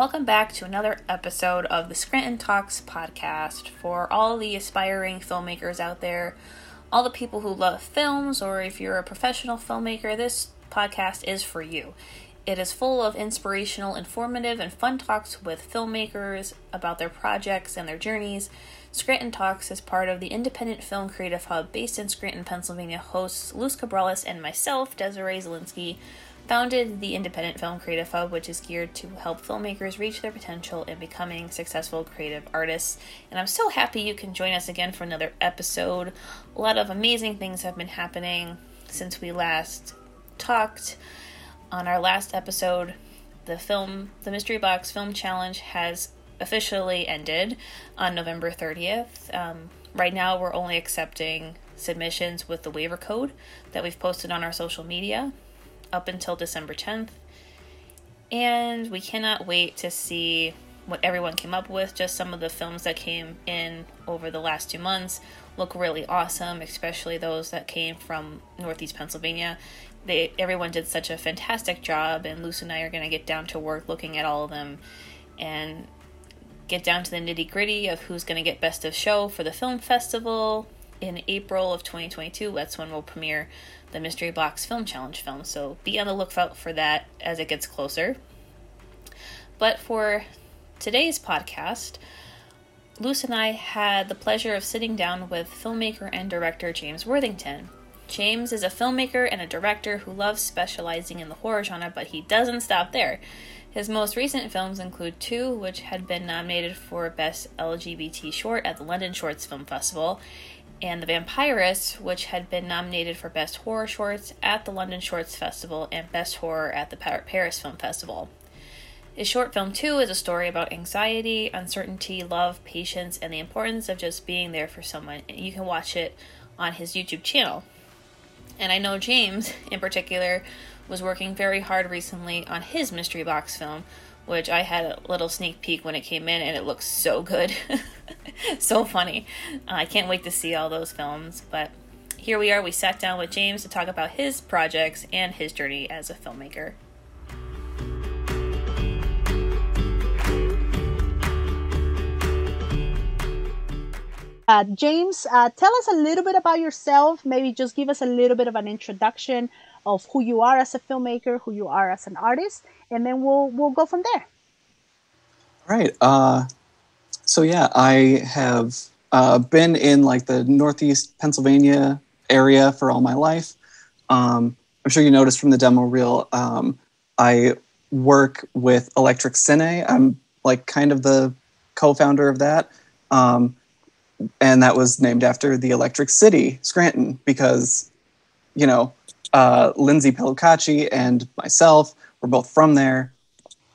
welcome back to another episode of the Scranton Talks podcast for all the aspiring filmmakers out there, all the people who love films, or if you're a professional filmmaker, this podcast is for you. It is full of inspirational, informative, and fun talks with filmmakers about their projects and their journeys. Scranton Talks is part of the Independent Film Creative Hub based in Scranton, Pennsylvania. Hosts Luz Cabrales and myself, Desiree Zelinsky, founded the Independent Film Creative Hub, which is geared to help filmmakers reach their potential in becoming successful creative artists. And I'm so happy you can join us again for another episode. A lot of amazing things have been happening since we last talked. On our last episode, the film, the Mystery Box Film Challenge has officially ended on November 30th. Um, right now, we're only accepting submissions with the waiver code that we've posted on our social media up until December 10th. And we cannot wait to see what everyone came up with. Just some of the films that came in over the last two months look really awesome, especially those that came from Northeast Pennsylvania. They everyone did such a fantastic job, and Luz and I are going to get down to work looking at all of them and get down to the nitty gritty of who's going to get Best of Show for the film festival in April of 2022. That's when we'll premiere the Mystery Box Film Challenge film. So be on the lookout for that as it gets closer. But for today's podcast, Luz and I had the pleasure of sitting down with filmmaker and director James Worthington. James is a filmmaker and a director who loves specializing in the horror genre, but he doesn't stop there. His most recent films include two, which had been nominated for Best LGBT Short at the London Shorts Film Festival, and The Vampirus, which had been nominated for Best Horror Shorts at the London Shorts Festival and Best Horror at the Paris Film Festival. His short film, too, is a story about anxiety, uncertainty, love, patience, and the importance of just being there for someone. And You can watch it on his YouTube channel. And I know James, in particular, was working very hard recently on his mystery box film, which I had a little sneak peek when it came in, and it looks so good. so funny. Uh, I can't wait to see all those films. But here we are. We sat down with James to talk about his projects and his journey as a filmmaker. Uh, James, uh, tell us a little bit about yourself. Maybe just give us a little bit of an introduction of who you are as a filmmaker, who you are as an artist, and then we'll we'll go from there. All right. Uh, so yeah, I have uh, been in like the Northeast Pennsylvania area for all my life. Um, I'm sure you noticed from the demo reel. Um, I work with Electric Cine. I'm like kind of the co-founder of that. Um, and that was named after the Electric City, Scranton, because, you know, uh, Lindsay Pellicacci and myself were both from there.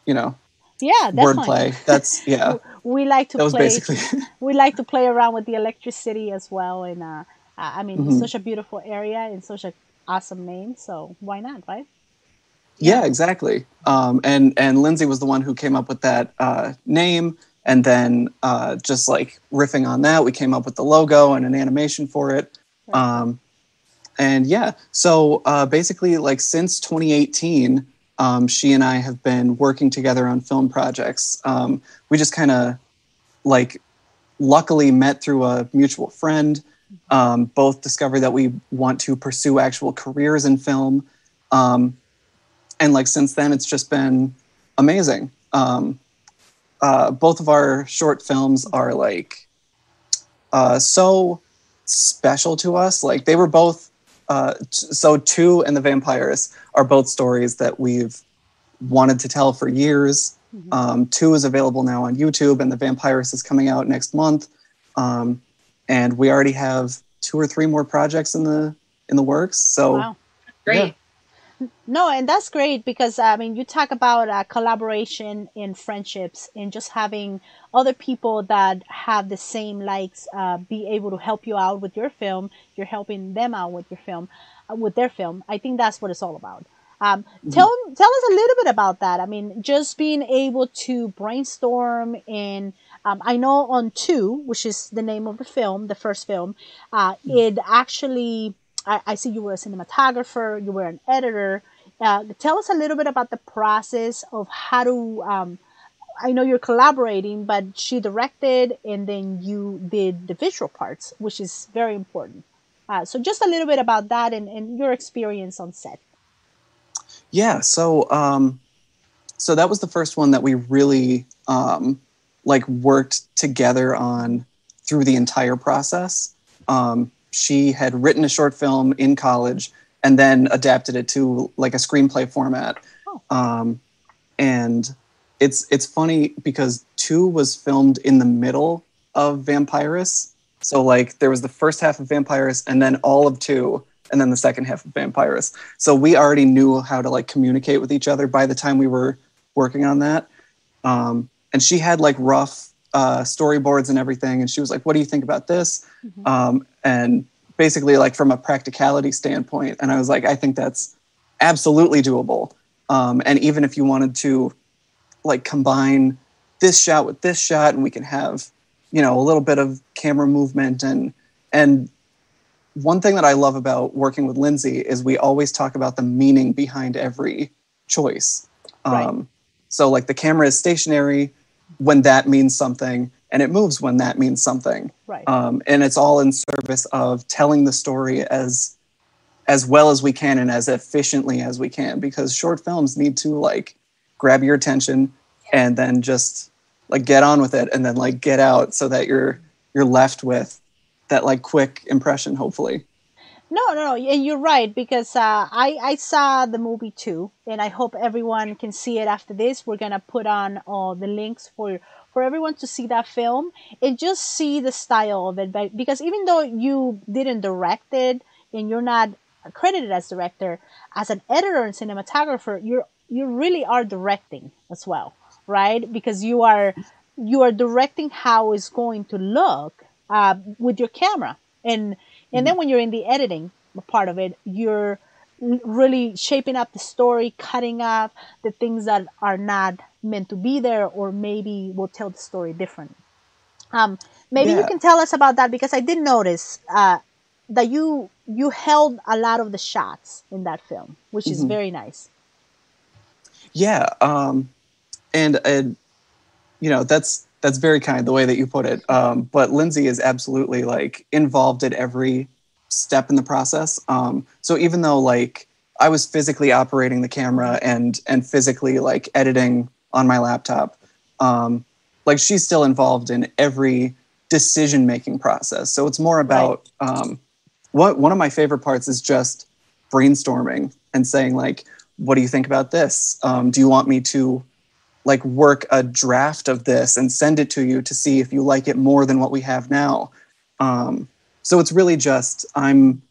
You know, yeah, wordplay. That's yeah. we like to that play. basically. we like to play around with the electricity as well, and uh, I mean, mm-hmm. such a beautiful area and such an awesome name. So why not, right? Yeah, yeah exactly. Um, and and Lindsay was the one who came up with that uh, name, and then uh, just like riffing on that, we came up with the logo and an animation for it. Right. Um, and yeah, so uh, basically, like since 2018, um, she and I have been working together on film projects. Um, we just kind of like luckily met through a mutual friend. Um, both discovered that we want to pursue actual careers in film. Um, and like since then, it's just been amazing. Um, uh, both of our short films are like uh, so special to us. Like they were both uh, so two and the Vampirus are both stories that we've wanted to tell for years. Mm-hmm. Um, two is available now on YouTube, and the Vampirus is coming out next month. Um, and we already have two or three more projects in the in the works. So wow. great. Yeah. No, and that's great because I mean, you talk about uh, collaboration in friendships and just having other people that have the same likes uh, be able to help you out with your film. You're helping them out with your film, uh, with their film. I think that's what it's all about. Um, mm-hmm. Tell tell us a little bit about that. I mean, just being able to brainstorm and um, I know on two, which is the name of the film, the first film, uh, mm-hmm. it actually I, I see you were a cinematographer, you were an editor. Uh, tell us a little bit about the process of how to um, I know you're collaborating, but she directed and then you did the visual parts, which is very important. Uh, so just a little bit about that and, and your experience on set. Yeah, so um, so that was the first one that we really um, like worked together on through the entire process. Um, she had written a short film in college and then adapted it to like a screenplay format. Oh. Um, and it's it's funny because two was filmed in the middle of Vampirus. So like there was the first half of Vampirus and then all of two and then the second half of Vampirus. So we already knew how to like communicate with each other by the time we were working on that. Um, and she had like rough uh, storyboards and everything. And she was like, "What do you think about this?" Mm-hmm. Um, and basically, like from a practicality standpoint, and I was like, "I think that's absolutely doable." Um, and even if you wanted to like combine this shot with this shot and we can have you know a little bit of camera movement and and one thing that i love about working with lindsay is we always talk about the meaning behind every choice right. um, so like the camera is stationary when that means something and it moves when that means something. Right. Um, and it's all in service of telling the story as as well as we can and as efficiently as we can because short films need to like grab your attention and then just like get on with it and then like get out so that you're you're left with that like quick impression hopefully no no no and you're right because uh, i i saw the movie too and i hope everyone can see it after this we're gonna put on all the links for for everyone to see that film and just see the style of it But because even though you didn't direct it and you're not credited as director as an editor and cinematographer you're you really are directing as well, right? Because you are you are directing how it's going to look uh, with your camera, and and then when you're in the editing part of it, you're really shaping up the story, cutting off the things that are not meant to be there, or maybe will tell the story different. Um, maybe yeah. you can tell us about that because I did notice uh, that you you held a lot of the shots in that film, which is mm-hmm. very nice. Yeah, um, and and you know that's that's very kind the way that you put it. Um, but Lindsay is absolutely like involved at every step in the process. Um, so even though like I was physically operating the camera and and physically like editing on my laptop, um, like she's still involved in every decision making process. So it's more about right. um, what one of my favorite parts is just brainstorming and saying like, what do you think about this? Um, do you want me to like work a draft of this and send it to you to see if you like it more than what we have now? Um, so it's really just I'm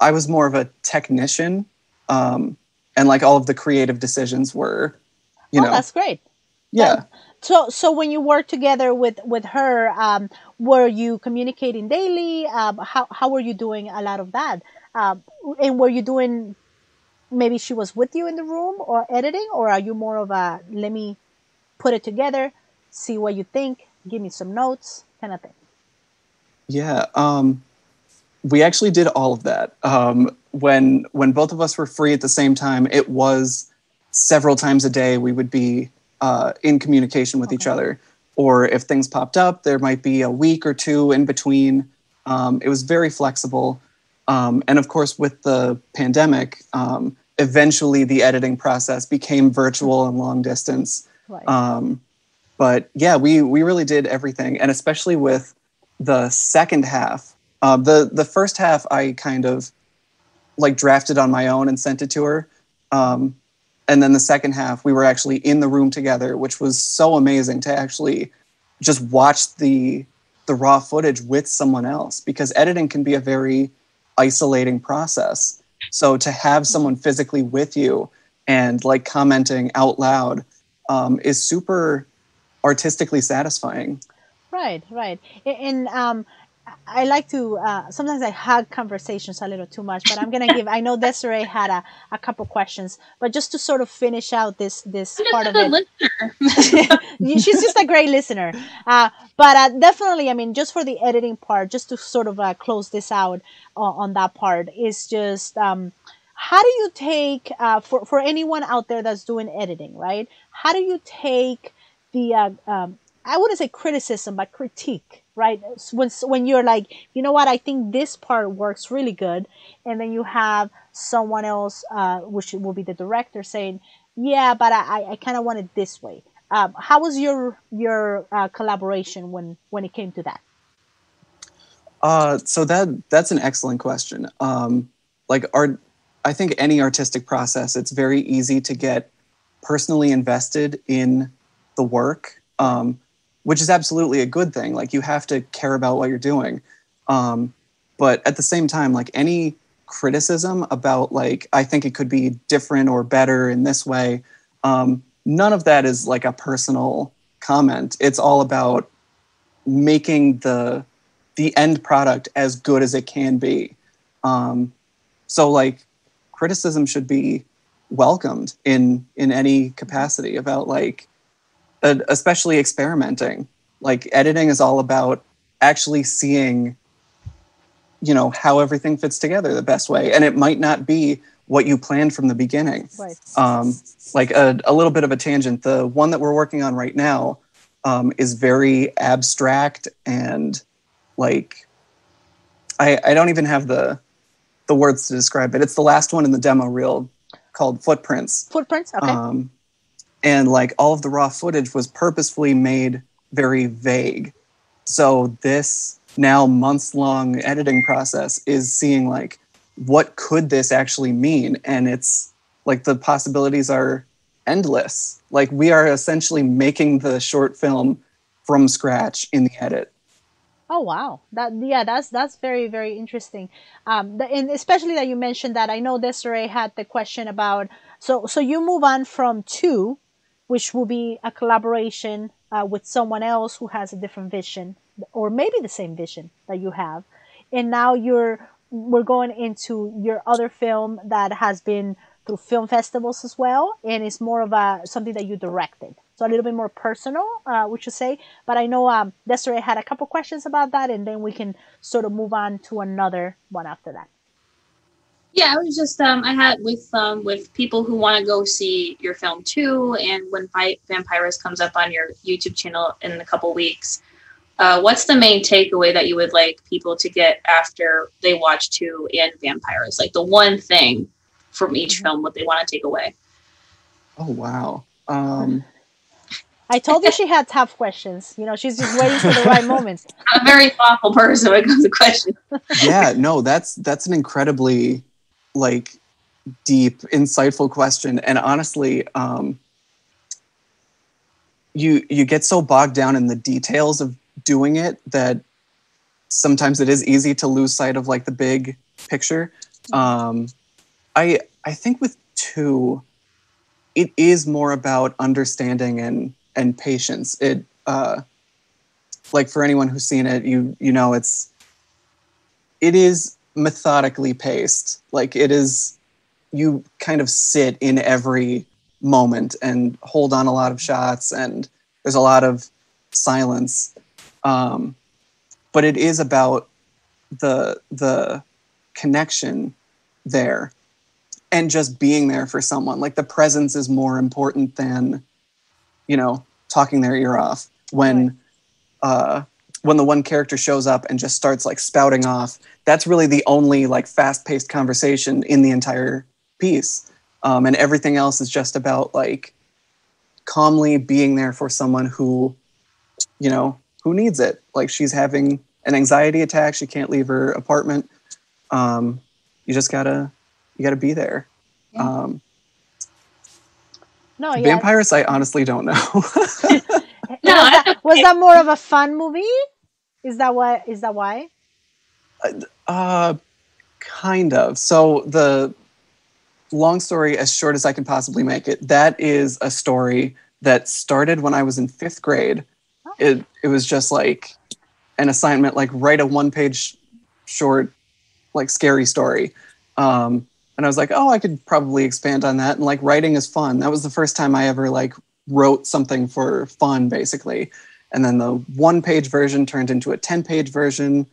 I was more of a technician, um, and like all of the creative decisions were, you oh, know. That's great. Yeah. Um, so so when you work together with with her, um, were you communicating daily? Um, how how were you doing a lot of that? Uh, and were you doing maybe she was with you in the room or editing, or are you more of a let me put it together, see what you think, give me some notes kind of thing? Yeah, um, we actually did all of that. Um, when when both of us were free at the same time, it was several times a day we would be uh, in communication with okay. each other. Or if things popped up, there might be a week or two in between. Um, it was very flexible. Um, and of course, with the pandemic, um, eventually the editing process became virtual and long distance. Right. Um, but yeah, we we really did everything, and especially with the second half. Uh, the the first half, I kind of like drafted on my own and sent it to her. Um, and then the second half, we were actually in the room together, which was so amazing to actually just watch the the raw footage with someone else because editing can be a very isolating process. So to have someone physically with you and like commenting out loud um, is super artistically satisfying. Right, right. And um, I like to uh, sometimes I hug conversations a little too much, but I'm gonna give. I know Desiree had a, a couple questions, but just to sort of finish out this this part of it. She's just a great listener, uh, but uh, definitely, I mean, just for the editing part, just to sort of uh, close this out on that part is just. Um, how do you take uh, for for anyone out there that's doing editing, right? How do you take the uh, um, I wouldn't say criticism, but critique, right? When when you're like, you know what, I think this part works really good, and then you have someone else, uh, which will be the director, saying, yeah, but I, I kind of want it this way. Um, how was your your uh, collaboration when when it came to that? Uh, so that that's an excellent question. Um, like art, I think any artistic process, it's very easy to get personally invested in the work, um, which is absolutely a good thing. Like you have to care about what you're doing, um, but at the same time, like any criticism about like I think it could be different or better in this way. Um, none of that is like a personal comment. It's all about making the the end product as good as it can be. Um, so like criticism should be welcomed in in any capacity about like uh, especially experimenting. Like editing is all about actually seeing you know how everything fits together the best way. And it might not be what you planned from the beginning. Right. um, like a, a little bit of a tangent. The one that we're working on right now um, is very abstract and like I, I don't even have the the words to describe it. It's the last one in the demo reel called footprints. Footprints? Okay. Um, and like all of the raw footage was purposefully made very vague. So this now months long editing process is seeing like what could this actually mean? And it's like the possibilities are endless. Like we are essentially making the short film from scratch in the edit oh wow. That yeah that's that's very very interesting. Um the, and especially that you mentioned that i know desiree had the question about so so you move on from two which will be a collaboration uh, with someone else who has a different vision or maybe the same vision that you have. And now you're we're going into your other film that has been through film festivals as well and it's more of a something that you directed so a little bit more personal uh, would you say but i know um, desiree had a couple questions about that and then we can sort of move on to another one after that yeah, I was just um, I had with um, with people who want to go see your film too, and when Vampirus comes up on your YouTube channel in a couple weeks, uh, what's the main takeaway that you would like people to get after they watch two and Vampirus? Like the one thing from each mm-hmm. film, what they want to take away. Oh wow! Um... I told you she had tough questions. You know, she's just waiting for the right moment. I'm a very thoughtful person when it comes to questions. yeah, no, that's that's an incredibly like deep, insightful question. And honestly, um, you you get so bogged down in the details of doing it that sometimes it is easy to lose sight of like the big picture. Um, I I think with two, it is more about understanding and and patience. It uh, like for anyone who's seen it, you you know it's it is methodically paced. Like it is, you kind of sit in every moment and hold on a lot of shots, and there's a lot of silence. Um, but it is about the the connection there and just being there for someone like the presence is more important than you know talking their ear off when uh when the one character shows up and just starts like spouting off, that's really the only like fast paced conversation in the entire piece. Um, and everything else is just about like calmly being there for someone who, you know, who needs it. Like she's having an anxiety attack, she can't leave her apartment. Um, you just gotta, you gotta be there. Yeah. Um, no, yeah. Vampirus, I honestly don't know. no, was, that, was that more of a fun movie? Is that what? Is that why? Uh, kind of. So the long story, as short as I can possibly make it, that is a story that started when I was in fifth grade. Oh. It it was just like an assignment, like write a one page short, like scary story. Um, and I was like, oh, I could probably expand on that. And like writing is fun. That was the first time I ever like wrote something for fun, basically and then the one page version turned into a 10 page version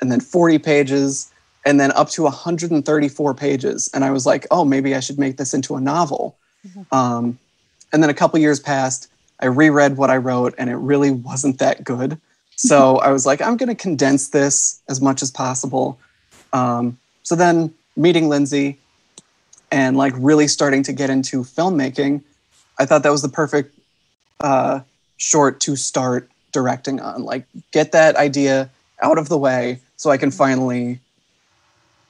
and then 40 pages and then up to 134 pages and i was like oh maybe i should make this into a novel mm-hmm. um, and then a couple years passed I reread what I wrote, and it really wasn't that good. So I was like, I'm going to condense this as much as possible. Um, so then meeting Lindsay and like really starting to get into filmmaking, I thought that was the perfect uh, short to start directing on. Like, get that idea out of the way so I can finally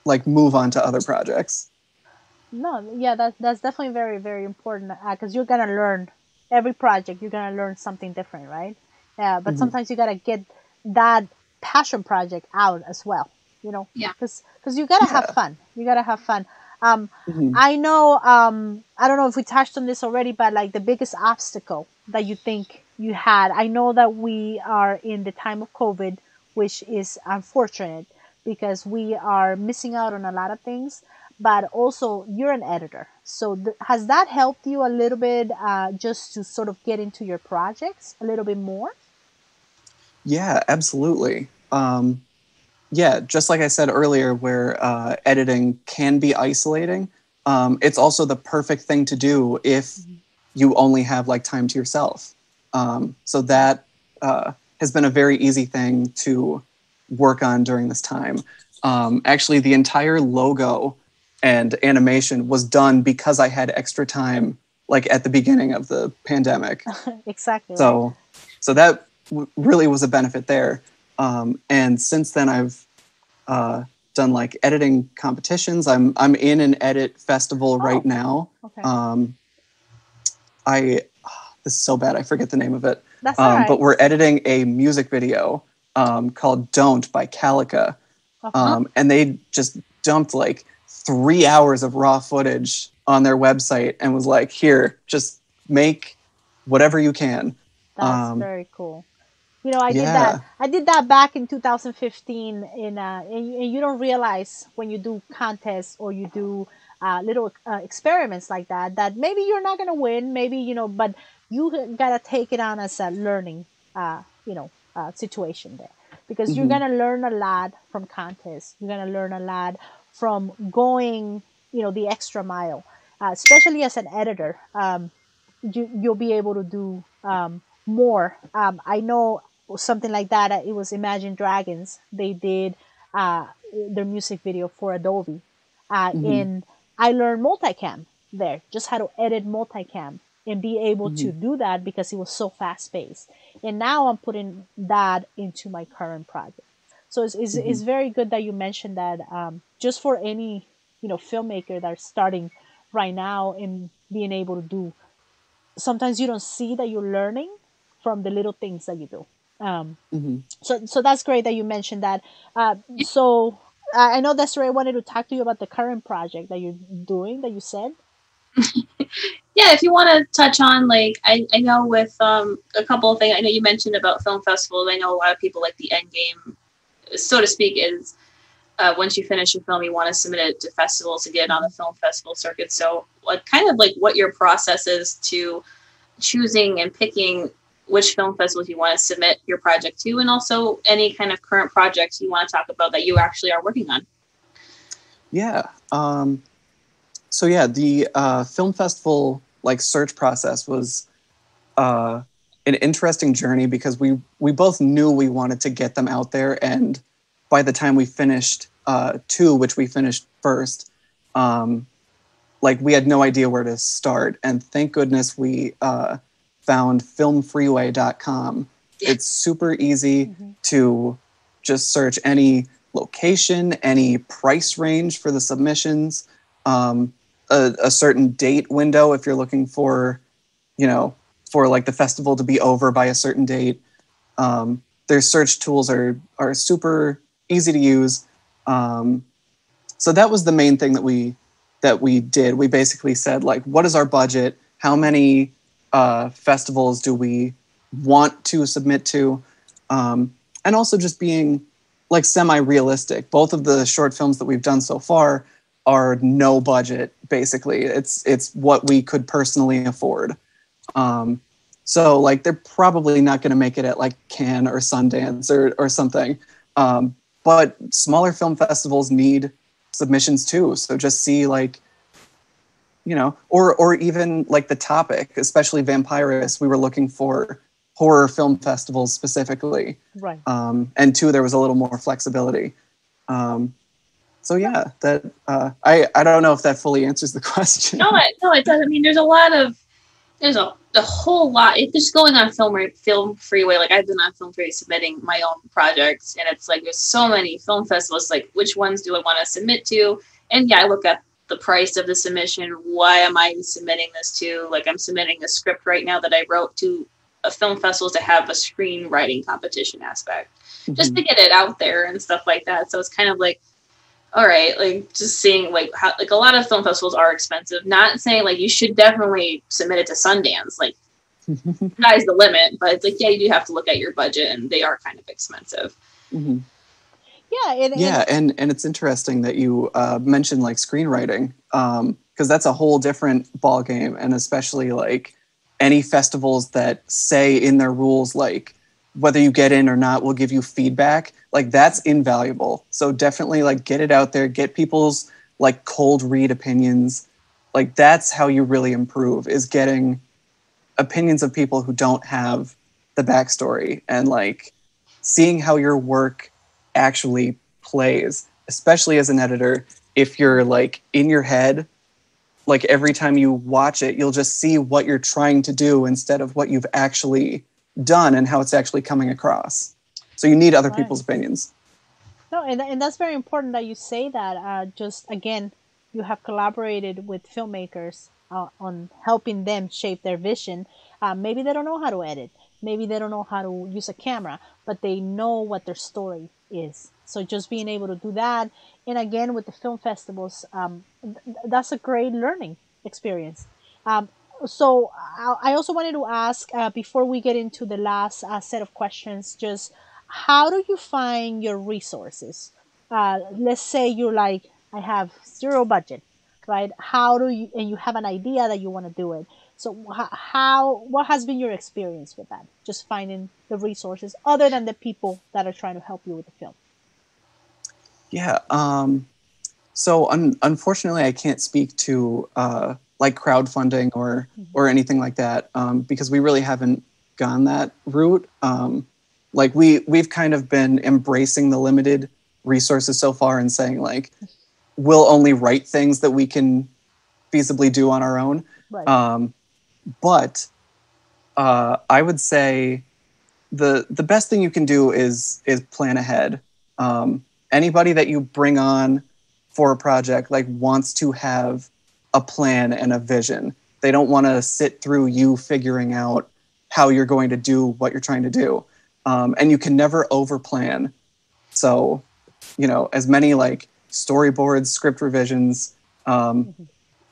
like move on to other projects. No, yeah, that's that's definitely very very important because uh, you're gonna learn every project. You're gonna learn something different, right? Yeah, but mm-hmm. sometimes you gotta get that passion project out as well. You know, yeah, because because you gotta yeah. have fun. You gotta have fun. Um, mm-hmm. I know. Um, I don't know if we touched on this already, but like the biggest obstacle that you think you had. I know that we are in the time of COVID, which is unfortunate because we are missing out on a lot of things but also you're an editor. So th- has that helped you a little bit uh, just to sort of get into your projects a little bit more? Yeah, absolutely. Um, yeah, just like I said earlier, where uh, editing can be isolating, um, it's also the perfect thing to do if mm-hmm. you only have like time to yourself. Um, so that uh, has been a very easy thing to work on during this time. Um, actually, the entire logo and animation was done because I had extra time, like at the beginning of the pandemic. exactly. So, so that w- really was a benefit there. Um, and since then, I've uh, done like editing competitions. I'm I'm in an edit festival oh, right now. Okay. Um, I this is so bad. I forget the name of it. That's um, right. But we're editing a music video um, called "Don't" by Calica, uh-huh. um, and they just dumped like three hours of raw footage on their website and was like, here, just make whatever you can. That's um, very cool. You know, I yeah. did that. I did that back in 2015. In uh, and, and you don't realize when you do contests or you do uh, little uh, experiments like that that maybe you're not gonna win. Maybe you know, but you gotta take it on as a learning, uh, you know, uh, situation there because mm-hmm. you're gonna learn a lot from contests. You're gonna learn a lot from going, you know, the extra mile, uh, especially as an editor. Um, you, you'll be able to do um, more. Um, I know something like that. It was Imagine Dragons. They did uh, their music video for Adobe, uh, mm-hmm. and I learned multicam there. Just how to edit multicam and be able mm-hmm. to do that because it was so fast paced. And now I'm putting that into my current project. So it's, it's, mm-hmm. it's very good that you mentioned that um, just for any you know filmmaker that's starting right now and being able to do. Sometimes you don't see that you're learning from the little things that you do. Um, mm-hmm. So so that's great that you mentioned that. Uh, so I know that's Desiree I wanted to talk to you about the current project that you're doing that you said. yeah, if you want to touch on like I, I know with um, a couple of things I know you mentioned about film festivals. I know a lot of people like the end game so to speak, is uh, once you finish your film, you want to submit it to festivals to get it on the film festival circuit. So, like, kind of like what your process is to choosing and picking which film festivals you want to submit your project to, and also any kind of current projects you want to talk about that you actually are working on. Yeah. Um, so yeah, the uh, film festival like search process was uh, an interesting journey because we we both knew we wanted to get them out there, and by the time we finished uh, two, which we finished first, um, like we had no idea where to start. And thank goodness we uh, found filmfreeway.com. It's super easy mm-hmm. to just search any location, any price range for the submissions, um, a, a certain date window if you're looking for, you know, for like the festival to be over by a certain date. Um, their search tools are are super easy to use. Um, so that was the main thing that we that we did. We basically said like, what is our budget? How many uh, festivals do we want to submit to? Um, and also just being like semi-realistic. Both of the short films that we've done so far are no budget. Basically, it's it's what we could personally afford. Um, so like they're probably not going to make it at like Cannes or Sundance or or something. Um, but smaller film festivals need submissions too. So just see like you know, or or even like the topic, especially Vampirus, we were looking for horror film festivals specifically. Right. Um, and two, there was a little more flexibility. Um, so yeah, that uh, I I don't know if that fully answers the question. No, it, no, it does. I mean, there's a lot of there's a, a whole lot. It's just going on film film freeway. Like I've been on film freeway submitting my own projects, and it's like there's so many film festivals. Like which ones do I want to submit to? And yeah, I look at the price of the submission. Why am I submitting this to? Like I'm submitting a script right now that I wrote to a film festival to have a screenwriting competition aspect, mm-hmm. just to get it out there and stuff like that. So it's kind of like all right, like just seeing like how like a lot of film festivals are expensive. Not saying like you should definitely submit it to Sundance, like that is the limit, but it's like yeah, you do have to look at your budget, and they are kind of expensive. Mm-hmm. Yeah, it, yeah, and and it's interesting that you uh, mentioned like screenwriting, because um, that's a whole different ball game, and especially like any festivals that say in their rules like whether you get in or not will give you feedback like that's invaluable. So definitely like get it out there get people's like cold read opinions. Like that's how you really improve is getting opinions of people who don't have the backstory and like seeing how your work actually plays especially as an editor if you're like in your head like every time you watch it you'll just see what you're trying to do instead of what you've actually done and how it's actually coming across. So you need other right. people's opinions. No, and, and that's very important that you say that. Uh, just again, you have collaborated with filmmakers uh, on helping them shape their vision. Uh, maybe they don't know how to edit. Maybe they don't know how to use a camera, but they know what their story is. So just being able to do that, and again with the film festivals, um, th- that's a great learning experience. Um, so I also wanted to ask uh, before we get into the last uh, set of questions, just how do you find your resources? Uh, let's say you're like, I have zero budget, right? How do you, and you have an idea that you want to do it. So how, what has been your experience with that? Just finding the resources other than the people that are trying to help you with the film. Yeah. Um, so un- unfortunately, I can't speak to uh, like crowdfunding or mm-hmm. or anything like that um, because we really haven't gone that route. Um, like we we've kind of been embracing the limited resources so far and saying like we'll only write things that we can feasibly do on our own. Right. Um, but uh, I would say the the best thing you can do is is plan ahead. Um, anybody that you bring on for a project like wants to have a plan and a vision. They don't want to sit through you figuring out how you're going to do what you're trying to do. Um, and you can never overplan. So, you know, as many like storyboards, script revisions, um, mm-hmm.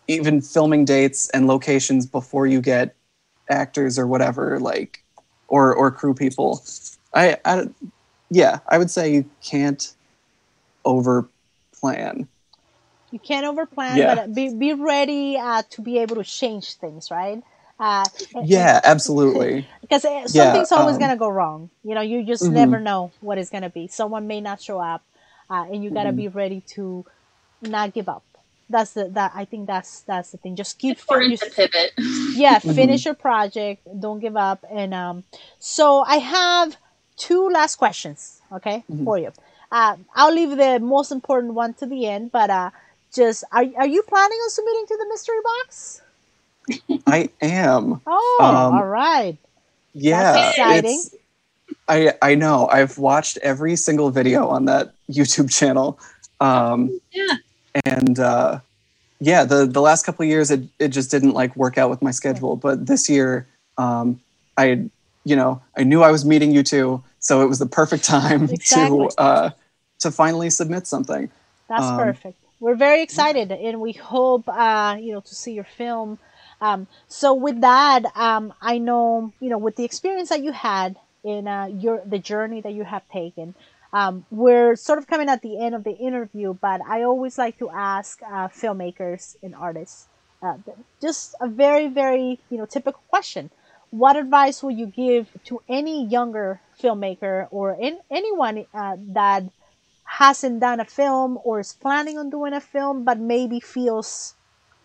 Even filming dates and locations before you get actors or whatever, like, or or crew people. I, I yeah, I would say you can't over plan you can't overplan, yeah. but be be ready uh, to be able to change things, right? Uh, yeah, absolutely. because uh, something's yeah, always um, gonna go wrong. You know, you just mm-hmm. never know what is gonna be. Someone may not show up, uh, and you gotta mm-hmm. be ready to not give up. That's the that I think that's that's the thing. Just keep important to pivot. yeah, mm-hmm. finish your project. Don't give up. And um, so I have two last questions. Okay, mm-hmm. for you. Uh, I'll leave the most important one to the end, but uh, just are, are you planning on submitting to the mystery box? I am. Oh, um, all right. Yeah, That's exciting. I I know. I've watched every single video on that YouTube channel. Um, yeah. And uh, yeah, the the last couple of years it it just didn't like work out with my schedule, but this year um, I you know I knew I was meeting you two, so it was the perfect time exactly. to uh, to finally submit something. That's um, perfect we're very excited and we hope uh, you know to see your film um, so with that um, i know you know with the experience that you had in uh, your the journey that you have taken um, we're sort of coming at the end of the interview but i always like to ask uh, filmmakers and artists uh, just a very very you know typical question what advice will you give to any younger filmmaker or in, anyone uh, that hasn't done a film or is planning on doing a film but maybe feels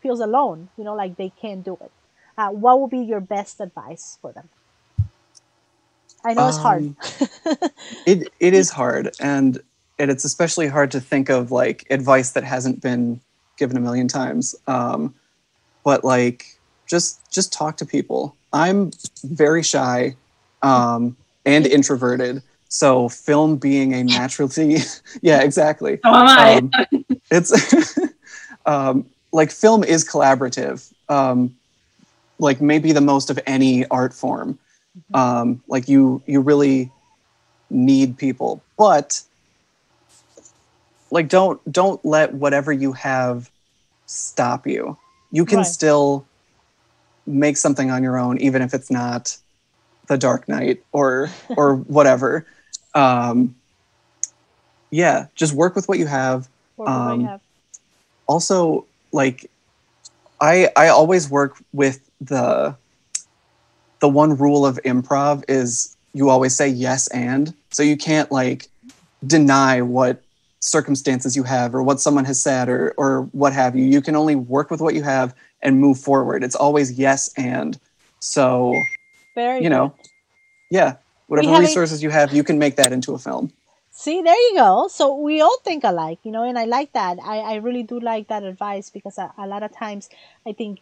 feels alone, you know, like they can't do it. Uh, what would be your best advice for them? I know it's hard. Um, it it is hard, and and it's especially hard to think of like advice that hasn't been given a million times. Um, but like, just just talk to people. I'm very shy um, and introverted, so film being a naturalty, yeah, exactly. So am I. Um, it's um, like film is collaborative um, like maybe the most of any art form um, like you you really need people but like don't don't let whatever you have stop you you can Right. still make something on your own even if it's not the dark knight or or whatever um yeah just work with what you have Um, have? also like i i always work with the the one rule of improv is you always say yes and so you can't like deny what circumstances you have or what someone has said or or what have you you can only work with what you have and move forward it's always yes and so Very you know good. yeah whatever have a- resources you have you can make that into a film See, there you go. So we all think alike, you know, and I like that. I, I really do like that advice because a, a lot of times I think,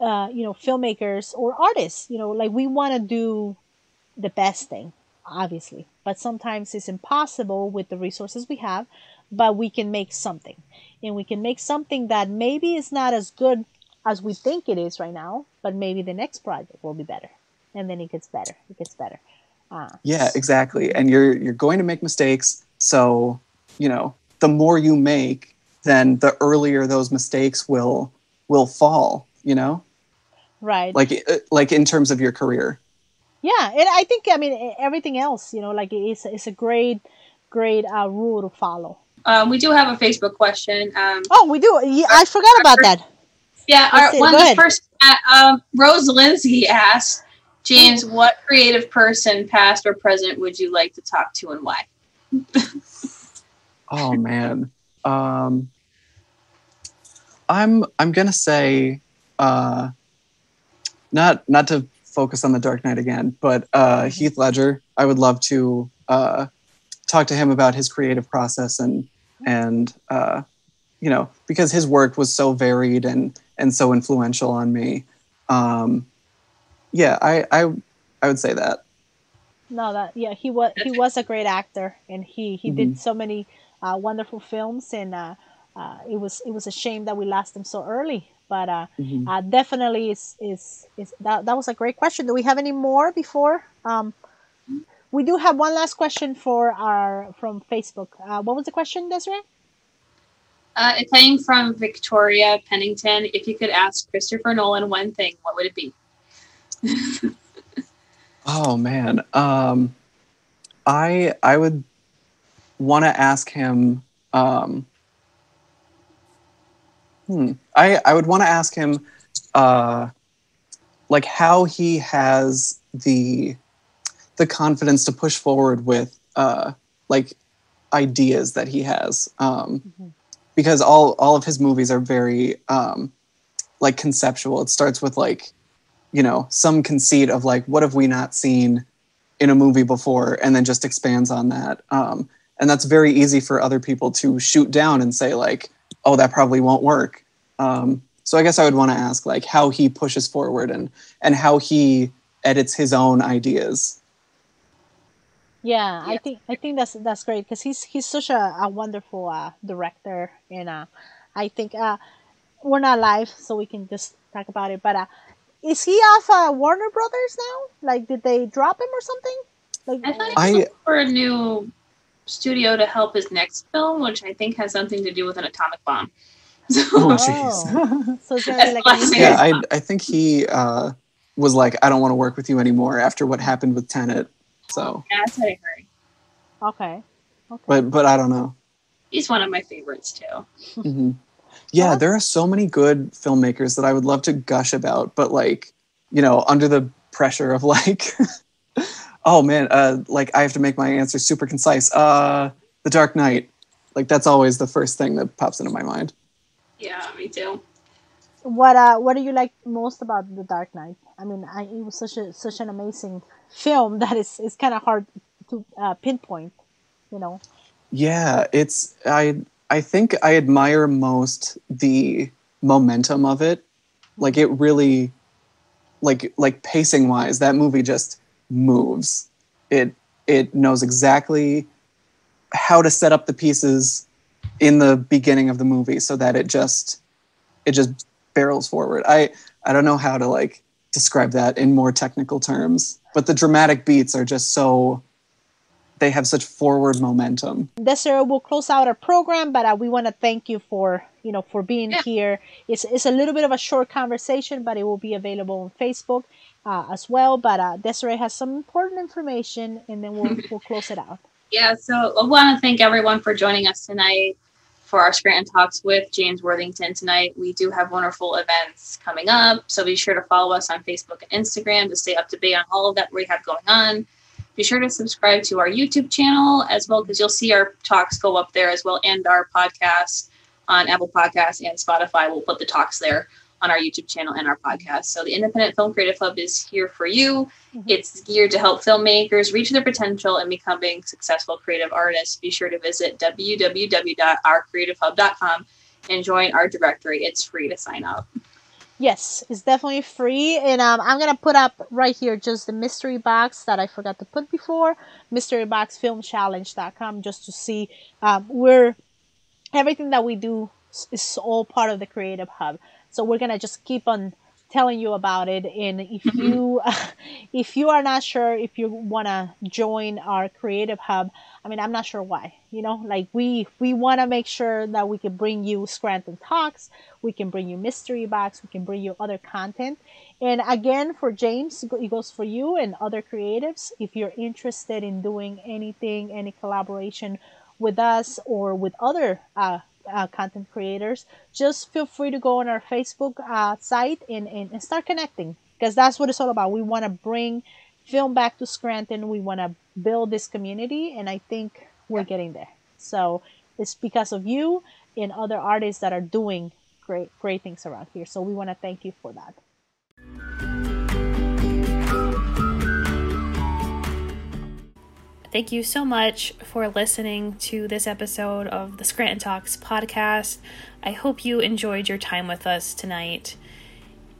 uh, you know, filmmakers or artists, you know, like we want to do the best thing, obviously, but sometimes it's impossible with the resources we have, but we can make something. And we can make something that maybe is not as good as we think it is right now, but maybe the next project will be better. And then it gets better. It gets better. Uh, Yeah, exactly. And you're you're going to make mistakes. So, you know, the more you make, then the earlier those mistakes will will fall, you know? Right. Like uh, like in terms of your career. Yeah, and I think I mean everything else, you know, like it's it's a great, great uh, rule to follow. Um, we do have a Facebook question. Um, Oh, we do. Yeah, I forgot about that. yeah, our, Let's one go the ahead. first uh, um, Rose Lindsay asked James, "What creative person, past or present, would you like to talk to, and why?" Oh man. Um I'm I'm gonna say uh not not to focus on the Dark Knight again, but uh Heath Ledger. I would love to uh talk to him about his creative process and and uh you know, because his work was so varied and and so influential on me. Um yeah, I I I would say that. No, that yeah, he was he was a great actor, and he he did so many uh, wonderful films, and uh, uh, it was it was a shame that we lost him so early. But uh, Mhm. uh, definitely is is is that that was a great question. Do we have any more before? Um, we do have one last question for our from Facebook. Uh, what was the question, Desiree? Uh, it came from Victoria Pennington. If you could ask Christopher Nolan one thing, what would it be? Oh man, um, I I would want to ask him. Um, hmm, I I would want to ask him, uh, like how he has the the confidence to push forward with uh, like ideas that he has, um, Mhm. because all all of his movies are very um, like conceptual. It starts with like you know some conceit of like what have we not seen in a movie before and then just expands on that um, and that's very easy for other people to shoot down and say like oh that probably won't work um, so i guess i would want to ask like how he pushes forward and and how he edits his own ideas Yeah, I think I think that's that's great because he's he's such a, a wonderful uh, director, and uh, I think uh, we're not live, so we can just talk about it. But uh, is he off uh, Warner Brothers now? Like, did they drop him or something? Like, I thought he was I- looking for a new studio to help his next film, which I think has something to do with an atomic bomb. So, oh Oh. jeez so it's like a That's new- yeah I, I think he uh, was like i don't want to work with you anymore after what happened with tenet so yeah, that's what I heard. okay, okay. but but i don't know He's one of my favorites too. hmm Yeah, there are so many good filmmakers that I would love to gush about, but like, you know, under the pressure of like, oh man, uh, like I have to make my answer super concise. Uh, The Dark Knight, like that's always the first thing that pops into my mind. Yeah, me too. what uh what do you like most about the Dark Knight? I mean, I, it was such a such an amazing film that is is kind of hard to uh, pinpoint, you know. Yeah, it's I I think I admire most the momentum of it. Like it really like like pacing wise, that movie just moves. It it knows exactly how to set up the pieces in the beginning of the movie so that it just it just barrels forward. I I don't know how to like describe that in more technical terms, but the dramatic beats are just so they have such forward momentum. Desiree will close out our program, but uh, we want to thank you for you know for being yeah. here. It's it's a little bit of a short conversation, but it will be available on Facebook uh, as well. But uh, Desiree has some important information, and then we'll we'll close it out. Yeah, so I want to thank everyone for joining us tonight for our Scranton Talks with James Worthington tonight. We do have wonderful events coming up, so be sure to follow us on Facebook and Instagram to stay up to date on all of that we have going on. Be sure to subscribe to our YouTube channel as well, because you'll see our talks go up there as well, and our podcast on Apple Podcasts and Spotify. We'll put the talks there on our YouTube channel and our podcast. So the Independent Film Creative Hub is here for you. Mm-hmm. It's geared to help filmmakers reach their potential and becoming successful creative artists. Be sure to visit www.ourcreativehub.com and join our directory. It's free to sign up. Yes, it's definitely free. And um, I'm going to put up right here just the mystery box that I forgot to put before mysteryboxfilmchallenge.com just to see um, where everything that we do is all part of the Creative Hub. So we're going to just keep on telling you about it. And if mm-hmm. you if you are not sure if you want to join our creative hub i mean i'm not sure why you know? Like we we want to make sure that we can bring you scranton talks we can bring you mystery box we can bring you other content. And again for james it goes for you and other creatives. If you're interested in doing anything any collaboration with us or with other uh, uh, content creators, just feel free to go on our Facebook uh, site and, and, and start connecting because that's what it's all about. We want to bring film back to Scranton. We want to build this community, and I think we're getting there. So it's because of you and other artists that are doing great great things around here. So we want to thank you for that. Thank you so much for listening to this episode of the Scranton Talks podcast. I hope you enjoyed your time with us tonight.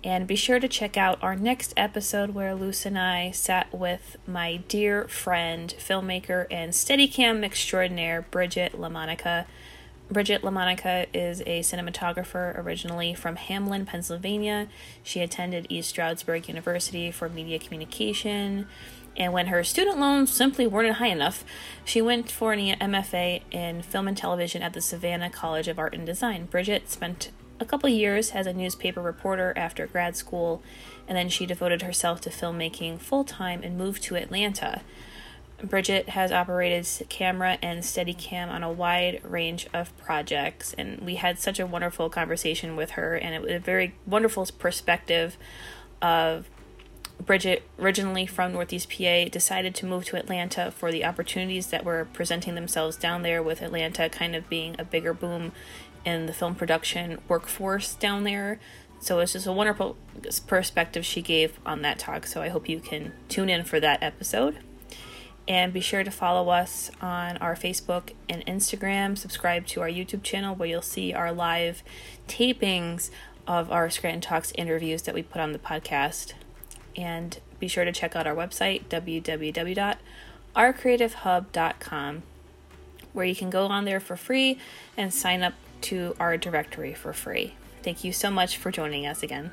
And be sure to check out our next episode where Luz and I sat with my dear friend, filmmaker, and Steadicam extraordinaire, Bridget LaMonica. Bridget LaMonica is a cinematographer originally from Hamlin, Pennsylvania. She attended East Stroudsburg University for media communication and when her student loans simply weren't high enough, she went for an MFA in film and television at the Savannah College of Art and Design. Bridget spent a couple years as a newspaper reporter after grad school, and then she devoted herself to filmmaking full time and moved to Atlanta. Bridget has operated camera and Steadicam on a wide range of projects, and we had such a wonderful conversation with her, and it was a very wonderful perspective of Bridget, originally from Northeast PA, decided to move to Atlanta for the opportunities that were presenting themselves down there, with Atlanta kind of being a bigger boom in the film production workforce down there. So it's just a wonderful perspective she gave on that talk. So I hope you can tune in for that episode. And be sure to follow us on our Facebook and Instagram. Subscribe to our YouTube channel where you'll see our live tapings of our Scranton Talks interviews that we put on the podcast. And be sure to check out our website, www.ourcreativehub.com, where you can go on there for free and sign up to our directory for free. Thank you so much for joining us again.